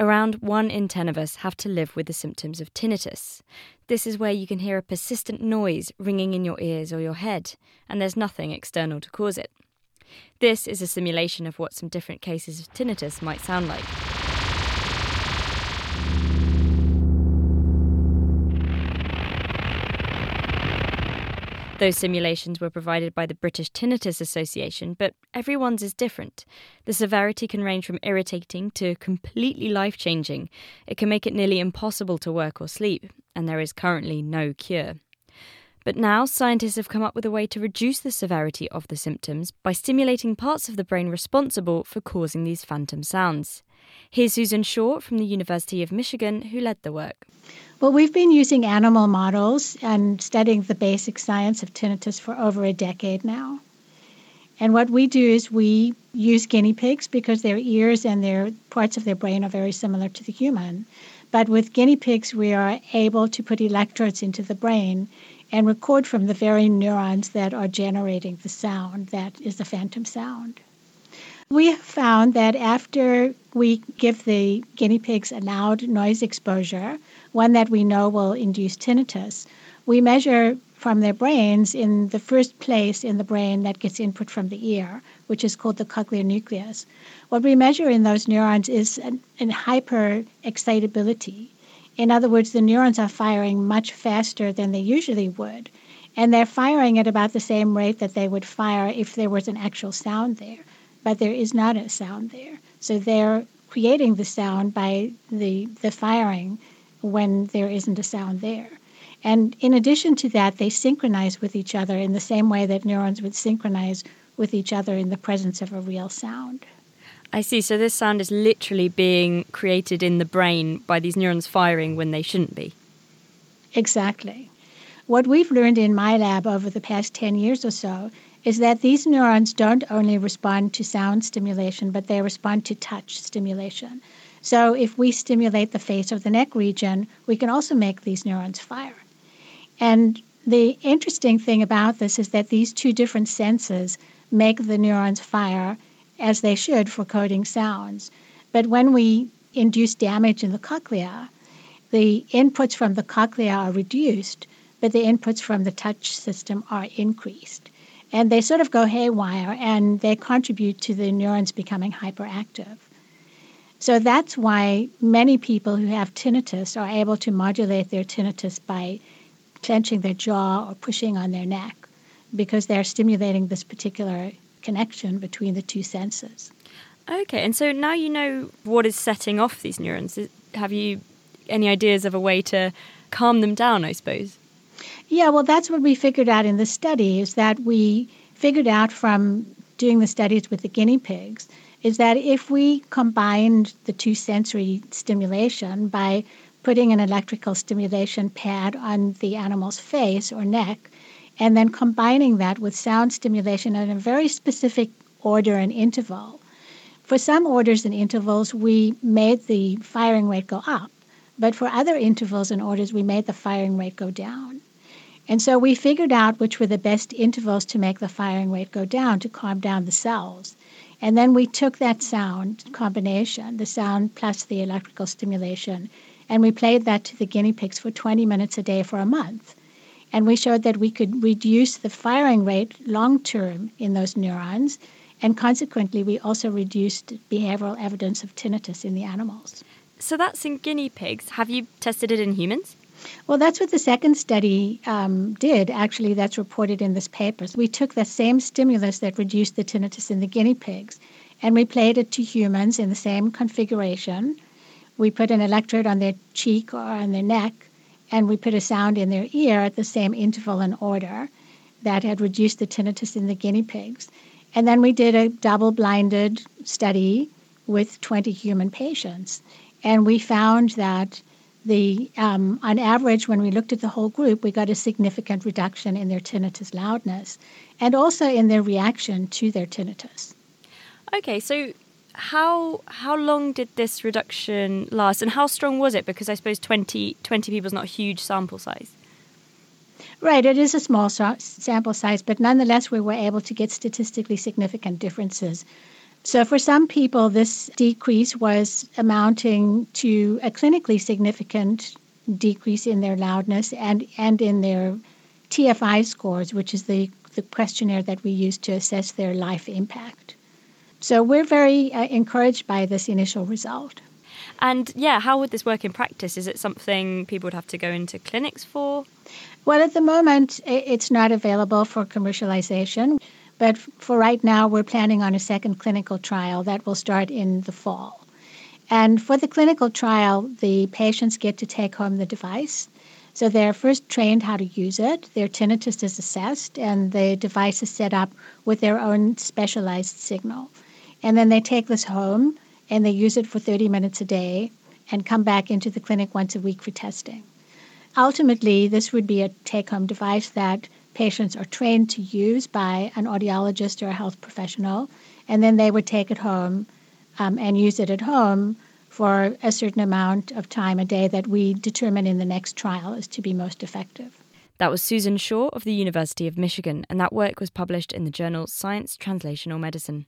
Around 1 in 10 of us have to live with the symptoms of tinnitus. This is where you can hear a persistent noise ringing in your ears or your head, and there's nothing external to cause it. This is a simulation of what some different cases of tinnitus might sound like. Those simulations were provided by the British Tinnitus Association, but everyone's is different. The severity can range from irritating to completely life changing. It can make it nearly impossible to work or sleep, and there is currently no cure. But now, scientists have come up with a way to reduce the severity of the symptoms by stimulating parts of the brain responsible for causing these phantom sounds. Here's Susan Shore from the University of Michigan, who led the work. Well, we've been using animal models and studying the basic science of tinnitus for over a decade now. And what we do is we use guinea pigs because their ears and their parts of their brain are very similar to the human. But with guinea pigs, we are able to put electrodes into the brain and record from the very neurons that are generating the sound that is the phantom sound. We have found that after we give the guinea pigs a loud noise exposure, one that we know will induce tinnitus, we measure from their brains in the first place in the brain that gets input from the ear, which is called the cochlear nucleus. What we measure in those neurons is an, an hyper excitability. In other words, the neurons are firing much faster than they usually would, and they're firing at about the same rate that they would fire if there was an actual sound there. But there is not a sound there. So they're creating the sound by the, the firing when there isn't a sound there. And in addition to that, they synchronize with each other in the same way that neurons would synchronize with each other in the presence of a real sound. I see. So this sound is literally being created in the brain by these neurons firing when they shouldn't be. Exactly. What we've learned in my lab over the past 10 years or so is that these neurons don't only respond to sound stimulation, but they respond to touch stimulation. So if we stimulate the face or the neck region, we can also make these neurons fire. And the interesting thing about this is that these two different senses make the neurons fire as they should for coding sounds. But when we induce damage in the cochlea, the inputs from the cochlea are reduced, but the inputs from the touch system are increased. And they sort of go haywire and they contribute to the neurons becoming hyperactive. So that's why many people who have tinnitus are able to modulate their tinnitus by clenching their jaw or pushing on their neck because they're stimulating this particular connection between the two senses. Okay, and so now you know what is setting off these neurons. Have you any ideas of a way to calm them down, I suppose? Yeah, well, that's what we figured out in the study is that we figured out from doing the studies with the guinea pigs is that if we combined the two sensory stimulation by putting an electrical stimulation pad on the animal's face or neck, and then combining that with sound stimulation in a very specific order and interval. For some orders and intervals, we made the firing rate go up, but for other intervals and orders, we made the firing rate go down. And so we figured out which were the best intervals to make the firing rate go down to calm down the cells. And then we took that sound combination, the sound plus the electrical stimulation, and we played that to the guinea pigs for 20 minutes a day for a month. And we showed that we could reduce the firing rate long term in those neurons, and consequently, we also reduced behavioral evidence of tinnitus in the animals. So that's in guinea pigs. Have you tested it in humans? Well, that's what the second study um, did, actually, that's reported in this paper. So we took the same stimulus that reduced the tinnitus in the guinea pigs and we played it to humans in the same configuration. We put an electrode on their cheek or on their neck, and we put a sound in their ear at the same interval and order that had reduced the tinnitus in the guinea pigs. And then we did a double blinded study with 20 human patients. And we found that the um, on average, when we looked at the whole group, we got a significant reduction in their tinnitus loudness and also in their reaction to their tinnitus. Okay, so how how long did this reduction last, and how strong was it? Because I suppose 20, 20 people is not a huge sample size. Right, it is a small so- sample size, but nonetheless, we were able to get statistically significant differences. So, for some people, this decrease was amounting to a clinically significant decrease in their loudness and, and in their TFI scores, which is the, the questionnaire that we use to assess their life impact. So, we're very uh, encouraged by this initial result. And yeah, how would this work in practice? Is it something people would have to go into clinics for? Well, at the moment, it's not available for commercialization. But for right now, we're planning on a second clinical trial that will start in the fall. And for the clinical trial, the patients get to take home the device. So they're first trained how to use it, their tinnitus is assessed, and the device is set up with their own specialized signal. And then they take this home and they use it for 30 minutes a day and come back into the clinic once a week for testing. Ultimately, this would be a take home device that patients are trained to use by an audiologist or a health professional, and then they would take it home um, and use it at home for a certain amount of time a day that we determine in the next trial is to be most effective. That was Susan Shore of the University of Michigan, and that work was published in the journal Science Translational Medicine.